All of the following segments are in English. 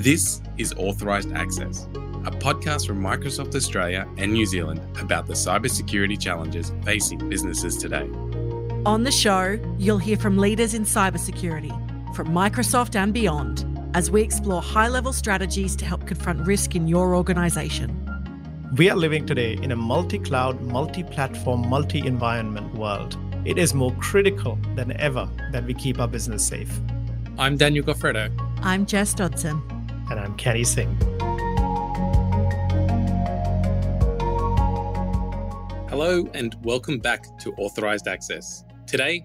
This is Authorized Access, a podcast from Microsoft Australia and New Zealand about the cybersecurity challenges facing businesses today. On the show, you'll hear from leaders in cybersecurity, from Microsoft and beyond, as we explore high level strategies to help confront risk in your organization. We are living today in a multi cloud, multi platform, multi environment world. It is more critical than ever that we keep our business safe. I'm Daniel Goffredo. I'm Jess Dodson. And I'm Kenny Singh. Hello, and welcome back to Authorized Access. Today,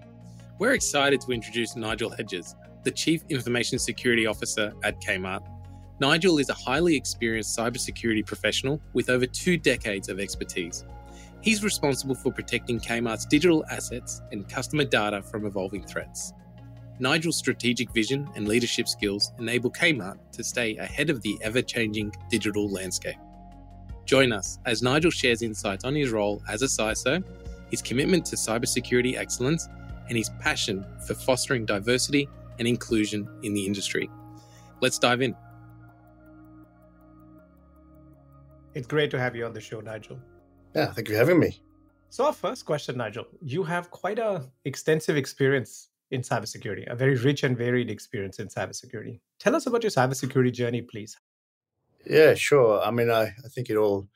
we're excited to introduce Nigel Hedges, the Chief Information Security Officer at Kmart. Nigel is a highly experienced cybersecurity professional with over two decades of expertise. He's responsible for protecting Kmart's digital assets and customer data from evolving threats. Nigel's strategic vision and leadership skills enable Kmart to stay ahead of the ever changing digital landscape. Join us as Nigel shares insights on his role as a CISO, his commitment to cybersecurity excellence, and his passion for fostering diversity and inclusion in the industry. Let's dive in. It's great to have you on the show, Nigel. Yeah, thank you for having me. So, our first question, Nigel, you have quite a extensive experience in cybersecurity, a very rich and varied experience in cybersecurity. Tell us about your cybersecurity journey, please. Yeah, sure. I mean, I, I think it all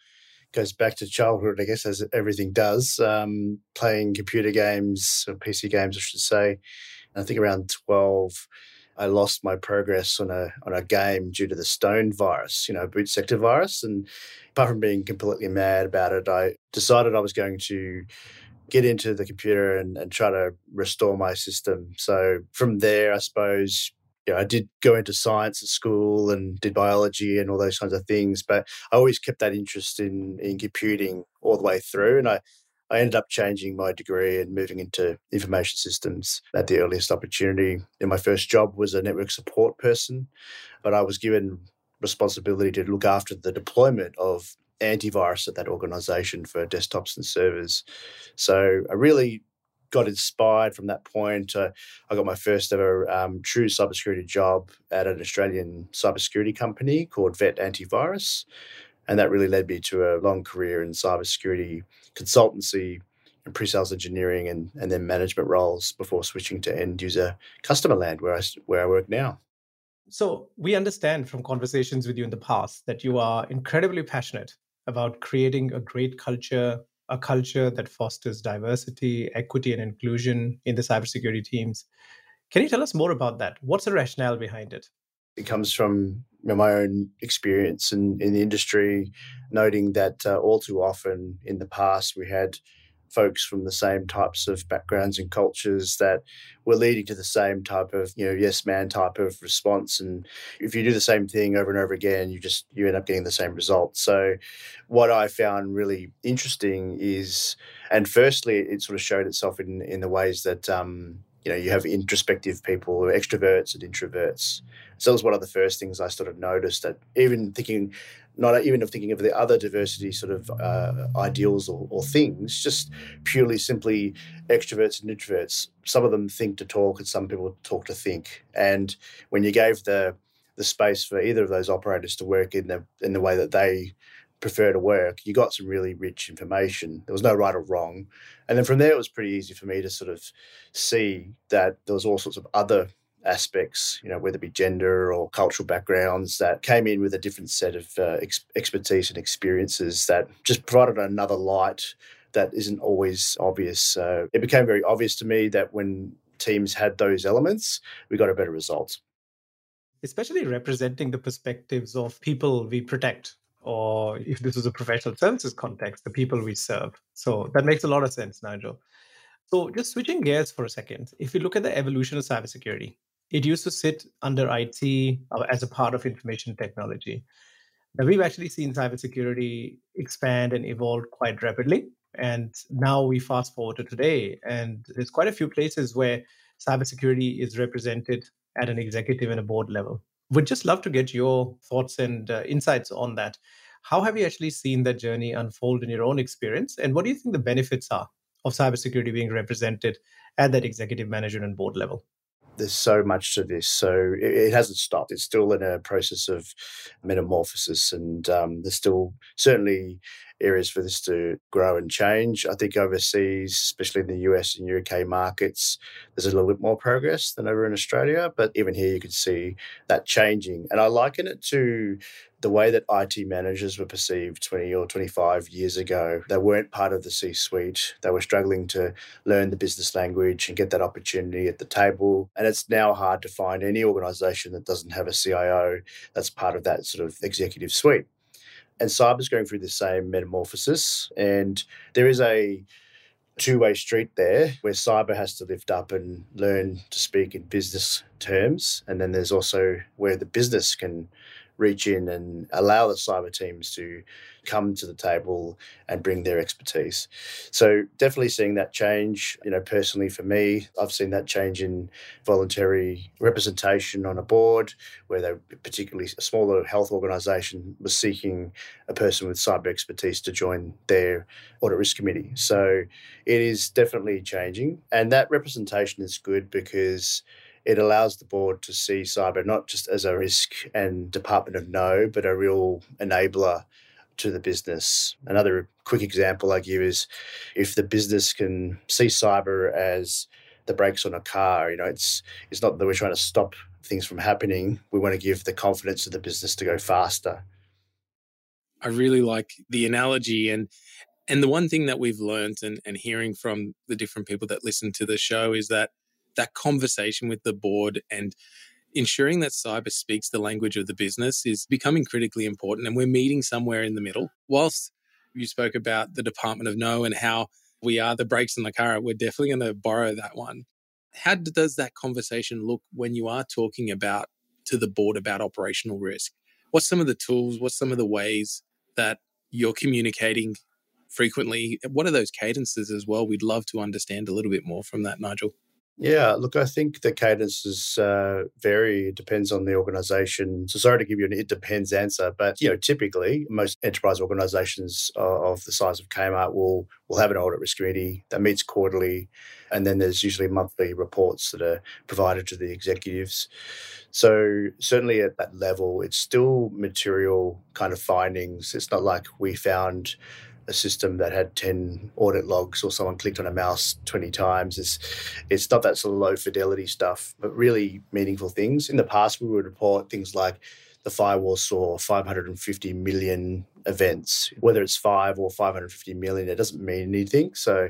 goes back to childhood, I guess, as everything does. Um, playing computer games, or PC games, I should say. I think around 12, I lost my progress on a on a game due to the Stone virus, you know, boot sector virus. And apart from being completely mad about it, I decided I was going to get into the computer and, and try to restore my system. So from there, I suppose, you know, I did go into science at school and did biology and all those kinds of things, but I always kept that interest in, in computing all the way through. And I, I ended up changing my degree and moving into information systems at the earliest opportunity. And my first job was a network support person, but I was given responsibility to look after the deployment of antivirus at that organization for desktops and servers. So I really got inspired from that point. Uh, I got my first ever um, true cybersecurity job at an Australian cybersecurity company called Vet Antivirus. And that really led me to a long career in cybersecurity consultancy and pre-sales engineering and, and then management roles before switching to end user customer land where I, where I work now. So we understand from conversations with you in the past that you are incredibly passionate about creating a great culture, a culture that fosters diversity, equity, and inclusion in the cybersecurity teams. Can you tell us more about that? What's the rationale behind it? It comes from my own experience in, in the industry, noting that uh, all too often in the past we had folks from the same types of backgrounds and cultures that were leading to the same type of you know yes man type of response. And if you do the same thing over and over again you just you end up getting the same result. So what i found really interesting is and firstly it sort of showed itself in in the ways that um, you know you have introspective people extroverts and introverts. So that was one of the first things i sort of noticed that even thinking not even of thinking of the other diversity sort of uh, ideals or, or, things, just purely simply extroverts and introverts. Some of them think to talk, and some people talk to think. And when you gave the the space for either of those operators to work in the in the way that they prefer to work, you got some really rich information. There was no right or wrong. And then from there, it was pretty easy for me to sort of see that there was all sorts of other aspects, you know, whether it be gender or cultural backgrounds that came in with a different set of uh, ex- expertise and experiences that just provided another light that isn't always obvious. So it became very obvious to me that when teams had those elements, we got a better result. Especially representing the perspectives of people we protect, or if this was a professional services context, the people we serve. So that makes a lot of sense, Nigel. So just switching gears for a second, if we look at the evolution of cybersecurity, it used to sit under IT uh, as a part of information technology. Now, we've actually seen cybersecurity expand and evolve quite rapidly. And now we fast forward to today, and there's quite a few places where cybersecurity is represented at an executive and a board level. Would just love to get your thoughts and uh, insights on that. How have you actually seen that journey unfold in your own experience? And what do you think the benefits are of cybersecurity being represented at that executive management, and board level? There's so much to this. So it, it, hasn't stopped. It's still in a process of metamorphosis, and um, there's still certainly areas for this to grow and change. I think overseas, especially in the US and UK markets, there's a little bit more progress than over in Australia. But even here, you can see that changing. And I liken it to the way that IT managers were perceived 20 or 25 years ago. They weren't part of the C suite. They were struggling to learn the business language and get that opportunity at the table. And it's now hard to find any organization that doesn't have a CIO that's part of that sort of executive suite. And cyber's going through the same metamorphosis. And there is a two way street there where cyber has to lift up and learn to speak in business terms. And then there's also where the business can reach in and allow the cyber teams to come to the table and bring their expertise. So definitely seeing that change, you know, personally for me, I've seen that change in voluntary representation on a board where they particularly a smaller health organization was seeking a person with cyber expertise to join their audit risk committee. So it is definitely changing and that representation is good because it allows the board to see cyber not just as a risk and department of no, but a real enabler to the business. Another quick example I give is if the business can see cyber as the brakes on a car, you know, it's it's not that we're trying to stop things from happening. We want to give the confidence to the business to go faster. I really like the analogy and and the one thing that we've learned and, and hearing from the different people that listen to the show is that that conversation with the board and ensuring that cyber speaks the language of the business is becoming critically important. And we're meeting somewhere in the middle. Whilst you spoke about the Department of No and how we are the brakes in the car, we're definitely going to borrow that one. How does that conversation look when you are talking about to the board about operational risk? What's some of the tools? What's some of the ways that you're communicating frequently? What are those cadences as well? We'd love to understand a little bit more from that, Nigel. Yeah, look, I think the cadences uh, vary. It depends on the organization. So sorry to give you an it depends answer, but you know, typically most enterprise organizations of the size of Kmart will will have an audit risk committee that meets quarterly, and then there's usually monthly reports that are provided to the executives. So certainly at that level, it's still material kind of findings. It's not like we found a system that had 10 audit logs or someone clicked on a mouse 20 times. It's, it's not that sort of low fidelity stuff, but really meaningful things. In the past, we would report things like the firewall saw 550 million events. Whether it's five or 550 million, it doesn't mean anything. So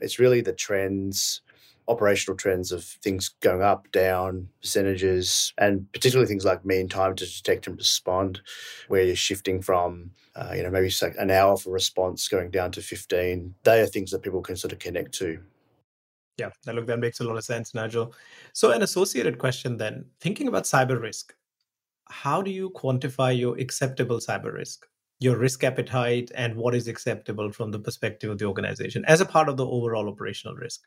it's really the trends operational trends of things going up, down, percentages, and particularly things like mean time to detect and respond, where you're shifting from uh, you know, maybe like an hour for response going down to 15. They are things that people can sort of connect to. Yeah, look, that makes a lot of sense, Nigel. So, an associated question then thinking about cyber risk, how do you quantify your acceptable cyber risk, your risk appetite, and what is acceptable from the perspective of the organization as a part of the overall operational risk?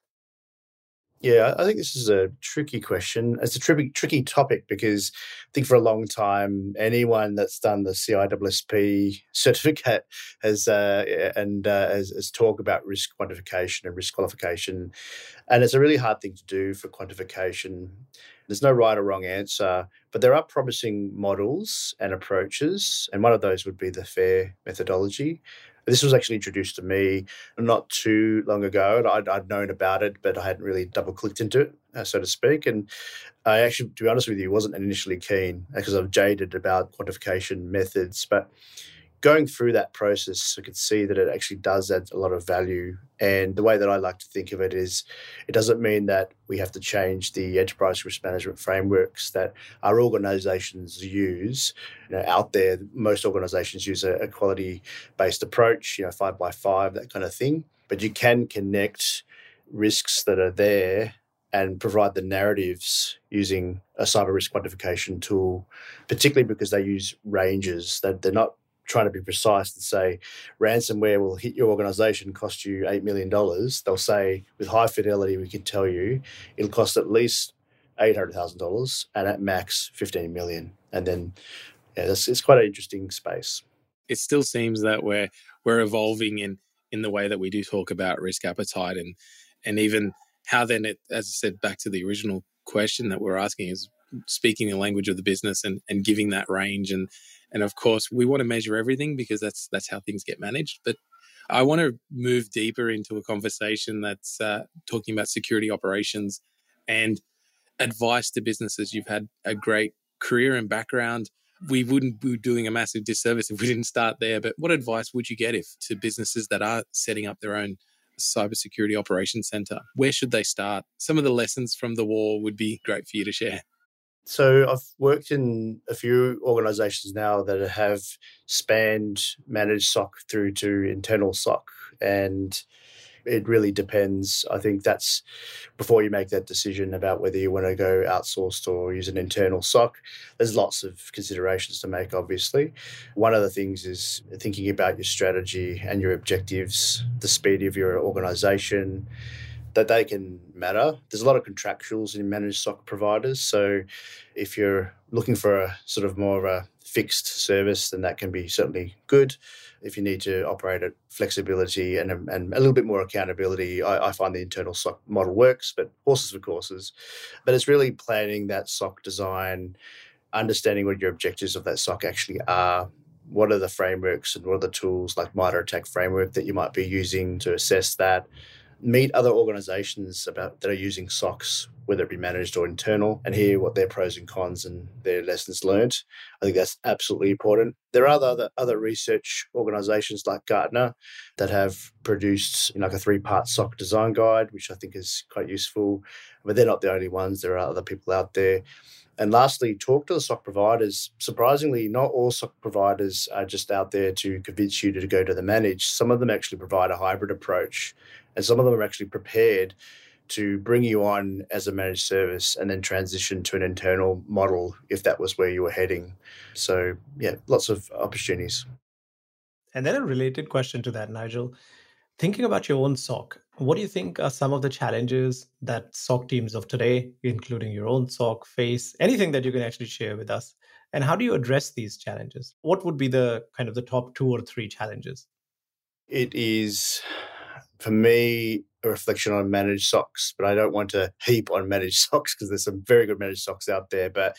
Yeah, I think this is a tricky question. It's a tricky, tricky topic because I think for a long time, anyone that's done the CISSP certificate has uh, and uh, has, has talked about risk quantification and risk qualification, and it's a really hard thing to do for quantification. There's no right or wrong answer, but there are promising models and approaches, and one of those would be the FAIR methodology. This was actually introduced to me not too long ago. I'd, I'd known about it, but I hadn't really double clicked into it, uh, so to speak. And I actually, to be honest with you, wasn't initially keen because I'm jaded about quantification methods. But going through that process, I could see that it actually does add a lot of value. And the way that I like to think of it is it doesn't mean that we have to change the enterprise risk management frameworks that our organizations use. You know, out there, most organizations use a, a quality based approach, you know, five by five, that kind of thing. But you can connect risks that are there and provide the narratives using a cyber risk quantification tool, particularly because they use ranges. They're, they're not trying to be precise and say ransomware will hit your organization, cost you $8 million, they'll say with high fidelity, we can tell you it'll cost at least $800,000 and at max 15 million. And then yeah, it's, it's quite an interesting space. It still seems that we're, we're evolving in, in the way that we do talk about risk appetite and, and even how then it, as I said, back to the original question that we're asking is speaking the language of the business and, and giving that range. And and of course we want to measure everything because that's that's how things get managed. But i want to move deeper into a conversation that's uh, talking about security operations and advice to businesses. You've had a great career and background. We wouldn't be doing a massive disservice if we didn't start there. But what advice would you get if to businesses that are setting up their own cybersecurity operations center? Where should they start? Some of the lessons from the war would be great for you to share so I've worked in a few organizations now that have spanned managed SOC through to internal SOC. And it really depends. I think that's before you make that decision about whether you want to go outsourced or use an internal SOC. There's lots of considerations to make, obviously. One of the things is thinking about your strategy and your objectives, the speed of your organization that they can matter. There's a lot of contractuals in managed SOC providers. So if you're looking for a sort of more of a fixed service, then that can be certainly good. If you need to operate at flexibility and, um, and a little bit more accountability, I, I find the internal SOC model works, but horses for courses. But it's really planning that SOC design, understanding what your objectives of that SOC actually are, what are the frameworks and what are the tools like MITRE ATT&CK framework that you might be using to assess that meet other organizations about that are using SOCs whether it be managed or internal, and hear what their pros and cons and their lessons learned. I think that's absolutely important. There are other other research organizations like Gartner that have produced you know, like a three part SOC design guide, which I think is quite useful. But they're not the only ones. There are other people out there. And lastly, talk to the SOC providers. Surprisingly, not all SOC providers are just out there to convince you to go to the managed. Some of them actually provide a hybrid approach and some of them are actually prepared to bring you on as a managed service and then transition to an internal model if that was where you were heading. So, yeah, lots of opportunities. And then a related question to that, Nigel. Thinking about your own SOC, what do you think are some of the challenges that SOC teams of today, including your own SOC, face? Anything that you can actually share with us? And how do you address these challenges? What would be the kind of the top two or three challenges? It is for me, a reflection on managed SOCs, but I don't want to heap on managed SOCs because there's some very good managed SOCs out there. But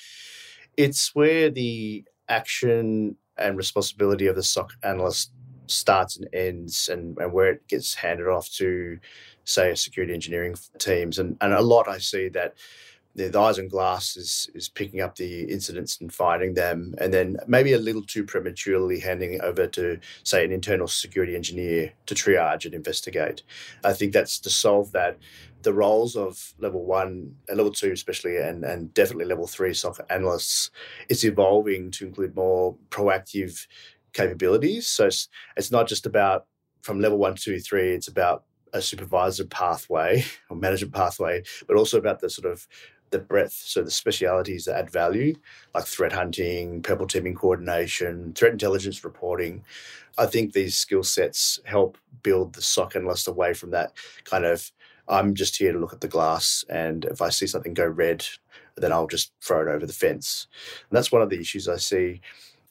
it's where the action and responsibility of the SOC analyst starts and ends and, and where it gets handed off to, say, security engineering teams. And, and a lot I see that the, eyes and glass is is picking up the incidents and finding them, and then maybe a little too prematurely handing it over to say an internal security engineer to triage and investigate. I think that's to solve that. The roles of level one and level two, especially, and, and definitely level three SOC analysts, is evolving to include more proactive capabilities. So it's, it's not just about from level one, two, three, it's about a supervisor pathway or management pathway, but also about the sort of the breadth, so the specialities that add value, like threat hunting, purple teaming coordination, threat intelligence reporting. I think these skill sets help build the SOC analyst away from that kind of I'm just here to look at the glass, and if I see something go red, then I'll just throw it over the fence. And that's one of the issues I see.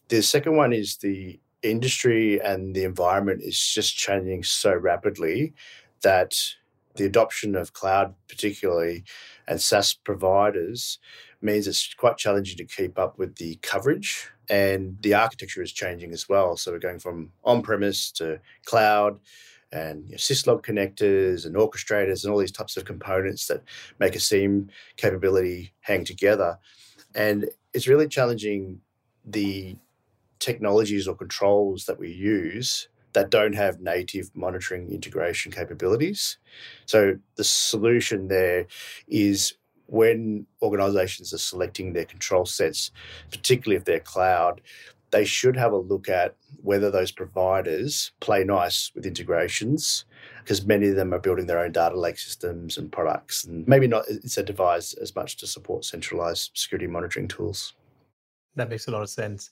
The second one is the industry and the environment is just changing so rapidly that the adoption of cloud, particularly, and SaaS providers means it's quite challenging to keep up with the coverage. And the architecture is changing as well. So we're going from on premise to cloud and you know, syslog connectors and orchestrators and all these types of components that make a SIEM capability hang together. And it's really challenging the technologies or controls that we use that don't have native monitoring integration capabilities. So the solution there is when organizations are selecting their control sets, particularly if they're cloud, they should have a look at whether those providers play nice with integrations because many of them are building their own data lake systems and products and maybe not incentivized as much to support centralized security monitoring tools. That makes a lot of sense.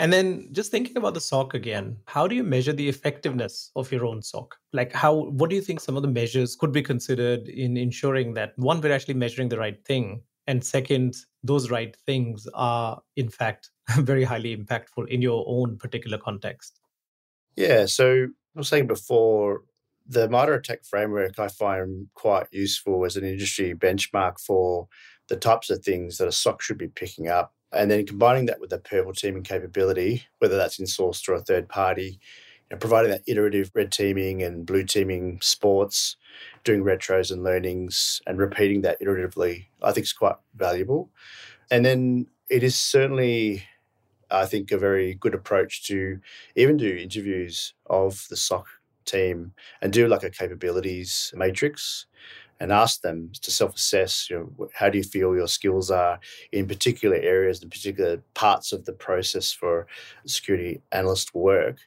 And then just thinking about the SOC again, how do you measure the effectiveness of your own SOC? Like how what do you think some of the measures could be considered in ensuring that one, we're actually measuring the right thing, and second, those right things are in fact very highly impactful in your own particular context? Yeah. So I was saying before, the MITRE ATT&CK framework I find quite useful as an industry benchmark for the types of things that a SOC should be picking up. And then combining that with the purple teaming capability, whether that's in source or a third party, you know, providing that iterative red teaming and blue teaming sports, doing retros and learnings and repeating that iteratively, I think is quite valuable. And then it is certainly, I think, a very good approach to even do interviews of the SOC team and do like a capabilities matrix and ask them to self-assess you know how do you feel your skills are in particular areas and particular parts of the process for security analyst work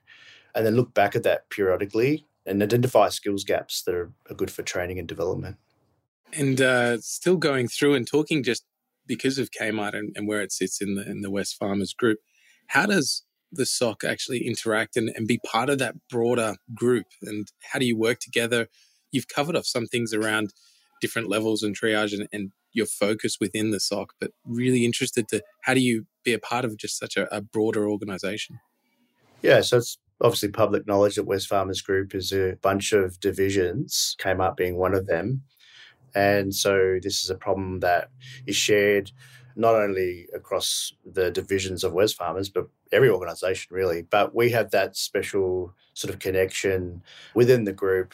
and then look back at that periodically and identify skills gaps that are, good for training and development. And uh, still going through and talking just because of Kmart and, and, where it sits in the in the Wesfarmers group, how does the SOC actually interact and, and be part of that broader group? And how do you work together? You've covered off some things around different levels and triage and, and your focus within the SOC, but really interested to how do you be a part of just such a, a broader organization? Yeah, so it's obviously public knowledge that Wesfarmers Group is a bunch of divisions, Kmart being one of them. And so this is a problem that is shared not only across the divisions of Wesfarmers, but every organization really. But we have that special sort of connection within the group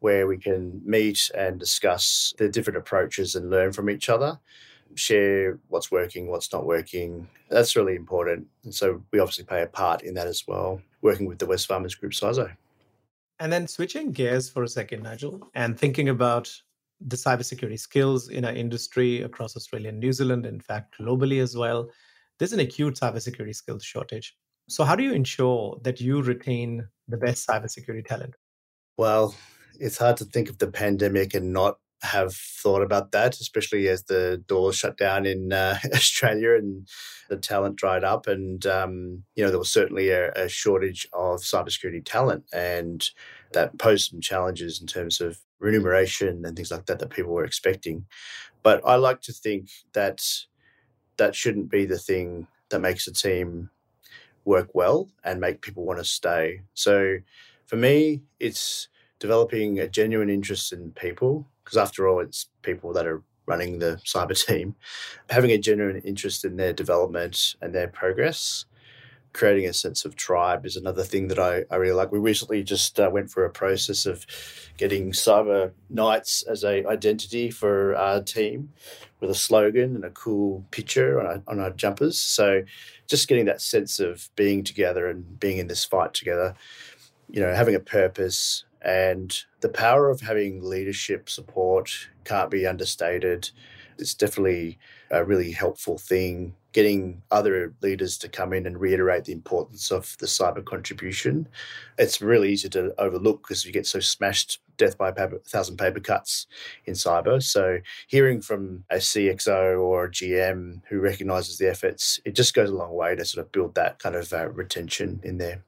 where we can meet and discuss the different approaches and learn from each other share what's working, what's not working. That's really important. And so we obviously play a part in that as well, working with the Wesfarmers Group CISO. And then switching gears for a second, Nigel, and thinking about the cybersecurity skills in our industry across Australia and New Zealand, in fact, globally as well, there's an acute cybersecurity skills shortage. So, how do you ensure that you retain the best cybersecurity talent? Well, it's hard to think of the pandemic and not have thought about that, especially as the doors shut down in uh, Australia and the talent dried up. And, um, you know, there was certainly a, a, shortage of cybersecurity talent, and that posed some challenges in terms of remuneration and things like that that people were expecting. But I like to think that that shouldn't be the thing that makes a team work well and make people want to stay. So for me, it's developing a genuine interest in people because after all, it's people that are running the cyber team, having a genuine interest in their development and their progress. Creating a sense of tribe is another thing that I, I really like. We recently just uh, went through a process of getting Cyber Knights as a identity for our team with a slogan and a cool picture on our, on our jumpers. So just getting that sense of being together and being in this fight together, you know, having a purpose, and the power of having leadership support can't be understated. It's definitely a really helpful thing. Getting other leaders to come in and reiterate the importance of the cyber contribution. It's really easy to overlook because you get so smashed death by a thousand paper cuts in cyber. So hearing from a CXO or a GM who recognizes the efforts, it just goes a long way to sort of build that kind of uh, retention in there.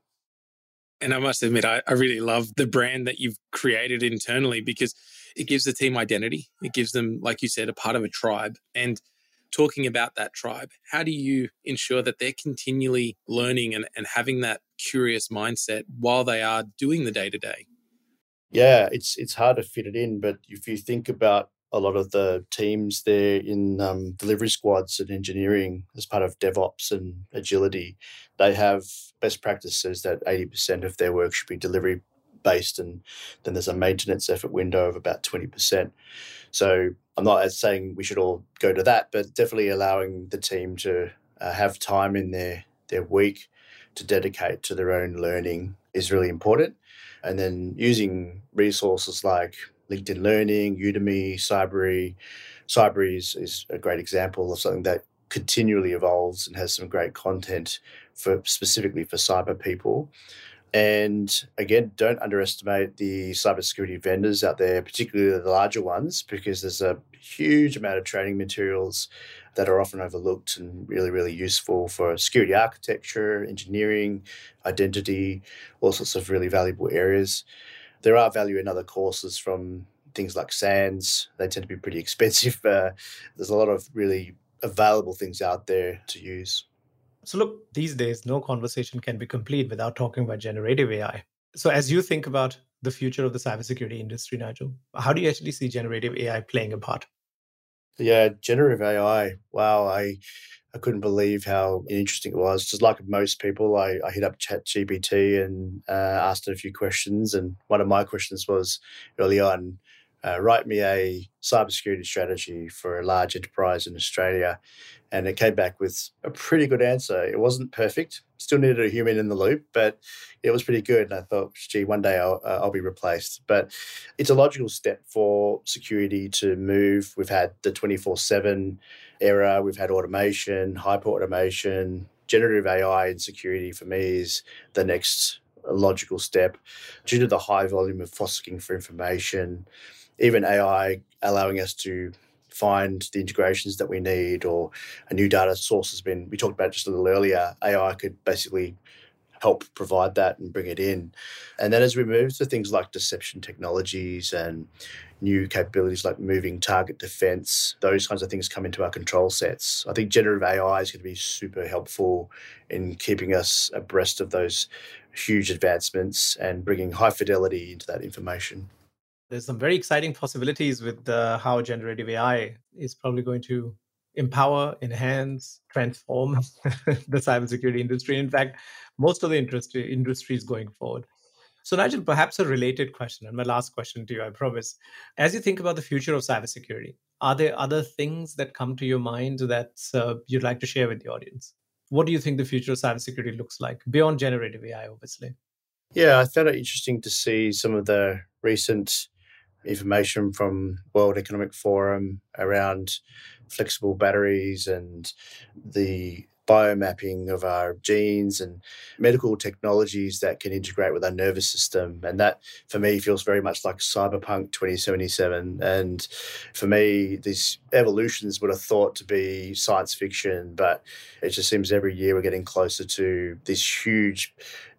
And I must admit, I, I really love the brand that you've created internally because it gives the team identity. It gives them, like you said, a part of a tribe. And talking about that tribe, how do you ensure that they're continually learning and, and having that curious mindset while they are doing the day to day? Yeah, it's it's hard to fit it in, but if you think about a lot of the teams there in um, delivery squads and engineering as part of DevOps and agility, they have best practices that 80% of their work should be delivery based and then there's a maintenance effort window of about 20%. So I'm not saying we should all go to that, but definitely allowing the team to uh, have time in their, their week to dedicate to their own learning is really important. And then using resources like LinkedIn Learning, Udemy, Cybrary. Cybrary is, is a great example of something that continually evolves and has some great content for specifically for cyber people. And again, don't underestimate the cybersecurity vendors out there, particularly the larger ones, because there's a huge amount of training materials that are often overlooked and really, really useful for security architecture, engineering, identity, all sorts of really valuable areas. There are value in other courses from things like SANS. They tend to be pretty expensive. Uh, there's a lot of really available things out there to use. So, look, these days, no conversation can be complete without talking about generative AI. So, as you think about the future of the cybersecurity industry, Nigel, how do you actually see generative AI playing a part? Yeah, generative AI. Wow, I I couldn't believe how interesting it was. Just like most people, I, I hit up ChatGPT and uh, asked it a few questions. And one of my questions was early on, uh, write me a cybersecurity strategy for a large enterprise in Australia. And it came back with a pretty good answer. It wasn't perfect, still needed a human in the loop, but it was pretty good. And I thought, gee, one day I'll, uh, I'll be replaced. But it's a logical step for security to move. We've had the 24 7 era, we've had automation, hyper automation. Generative AI in security for me is the next logical step due to the high volume of fossicking for information even AI allowing us to find the integrations that we need or a new data source has been we talked about just a little earlier ai could basically help provide that and bring it in. And then as we move to things like deception technologies and new capabilities like moving target defense those kinds of things come into our control sets. I think generative ai is going to be super helpful in keeping us abreast of those huge advancements and bringing high fidelity into that information there's some very exciting possibilities with uh, how generative AI is probably going to empower, enhance, transform the cybersecurity industry. In fact, most of the industry industries going forward. So, Nigel, perhaps a related question, and my last question to you, I promise. As you think about the future of cybersecurity, are there other things that come to your mind that uh, you'd like to share with the audience? What do you think the future of cybersecurity looks like beyond generative AI, obviously? Yeah, I found it interesting to see some of the recent information from World Economic Forum around flexible batteries and the biomapping of our genes and medical technologies that can integrate with our nervous system. And that, for me, feels very much like Cyberpunk 2077. And for me, these evolutions would have thought to be science fiction, but it just seems every year we're getting closer to these huge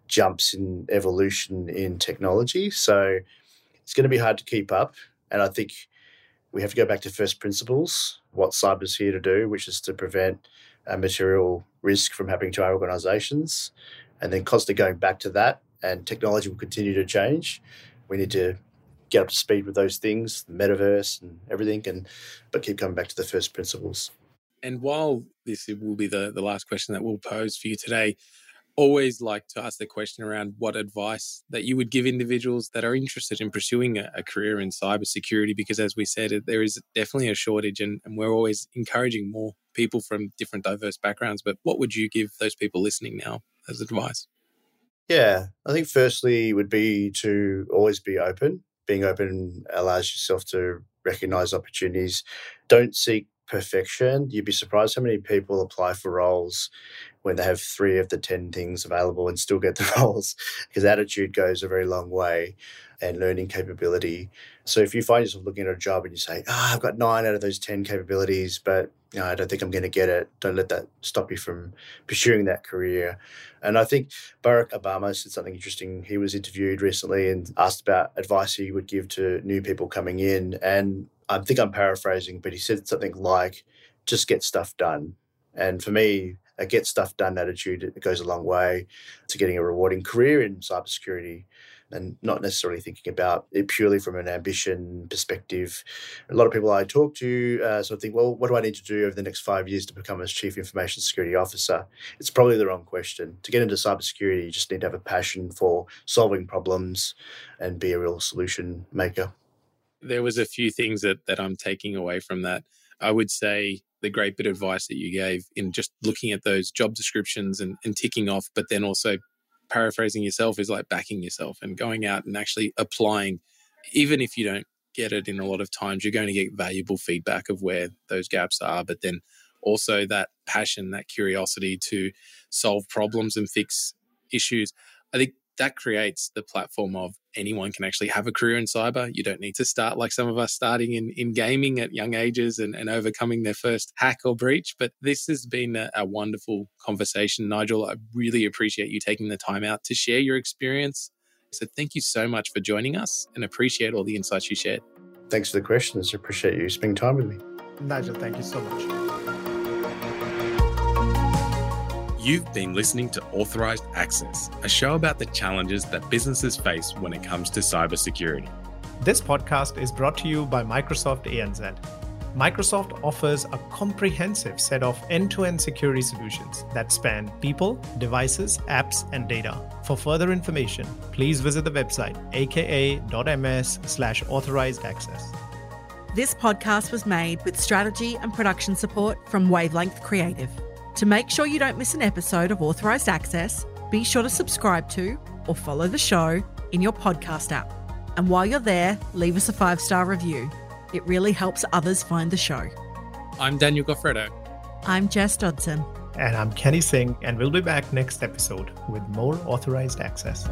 jumps in evolution in technology. So it's going to be hard to keep up. And I think we have to go back to first principles, what cyber's here to do, which is to prevent a material risk from happening to our organizations. And then constantly going back to that, and technology will continue to change. We need to get up to speed with those things, the metaverse and everything, and but keep coming back to the first principles. And while this will be the, the last question that we'll pose for you today, always like to ask the question around what advice that you would give individuals that are interested in pursuing a, a career in cybersecurity because as we said there is definitely a shortage and, and, we're always encouraging more people from different diverse backgrounds but what would you give those people listening now as advice? Yeah i think firstly would be to always be open being open allows yourself to recognize opportunities. Don't seek perfection you'd be surprised how many people apply for roles when they have three of the 10 things available and still get the roles because attitude goes a very long way and learning capability. So if you find yourself looking at a job and you say, oh, I've got nine out of those 10 capabilities, but you know, I don't think I'm going to get it, don't let that stop you from pursuing that career. And I think Barack Obama said something interesting. He was interviewed recently and asked about advice he would give to new people coming in. And I think I'm paraphrasing, but he said something like, just get stuff done. And for me, a get stuff done attitude it goes a long way to getting a rewarding career in cybersecurity and not necessarily thinking about it purely from an ambition perspective. A lot of people I talk to uh, sort of think, well, what do I need to do over the next five years to become a chief information security officer? It's probably the wrong question. To get into cybersecurity, you just need to have a passion for solving problems and be a real solution maker. There was a few things that that I'm taking away from that. I would say the great bit of advice that you gave in just looking at those job descriptions and, and ticking off, but then also paraphrasing yourself is like backing yourself and going out and actually applying, even if you don't get it in a lot of times, you're going to get valuable feedback of where those gaps are. But then also that passion, that curiosity to solve problems and fix issues. I think that creates the platform of anyone can actually have a career in cyber. You don't need to start like some of us starting in, in gaming at young ages and, and overcoming their first hack or breach. But this has been a, a wonderful conversation, Nigel. I really appreciate you taking the time out to share your experience. So thank you so much for joining us and appreciate all the insights you shared. Thanks for the questions. I appreciate you spending time with me. Nigel, thank you so much. You've been listening to Authorized Access, a show about the challenges that businesses face when it comes to cybersecurity. This podcast is brought to you by Microsoft ANZ. Microsoft offers a comprehensive set of end to end security solutions that span people, devices, apps, and data. For further information, please visit the website aka.ms slash authorized access. This podcast was made with strategy and production support from Wavelength Creative. To make sure you don't miss an episode of Authorized Access, be sure to subscribe to or follow the show in your podcast app. And while you're there, leave us a five star review. It really helps others find the show. I'm Daniel Goffredo. I'm Jess Dodson. And I'm Kenny Singh, and we'll be back next episode with more authorized access.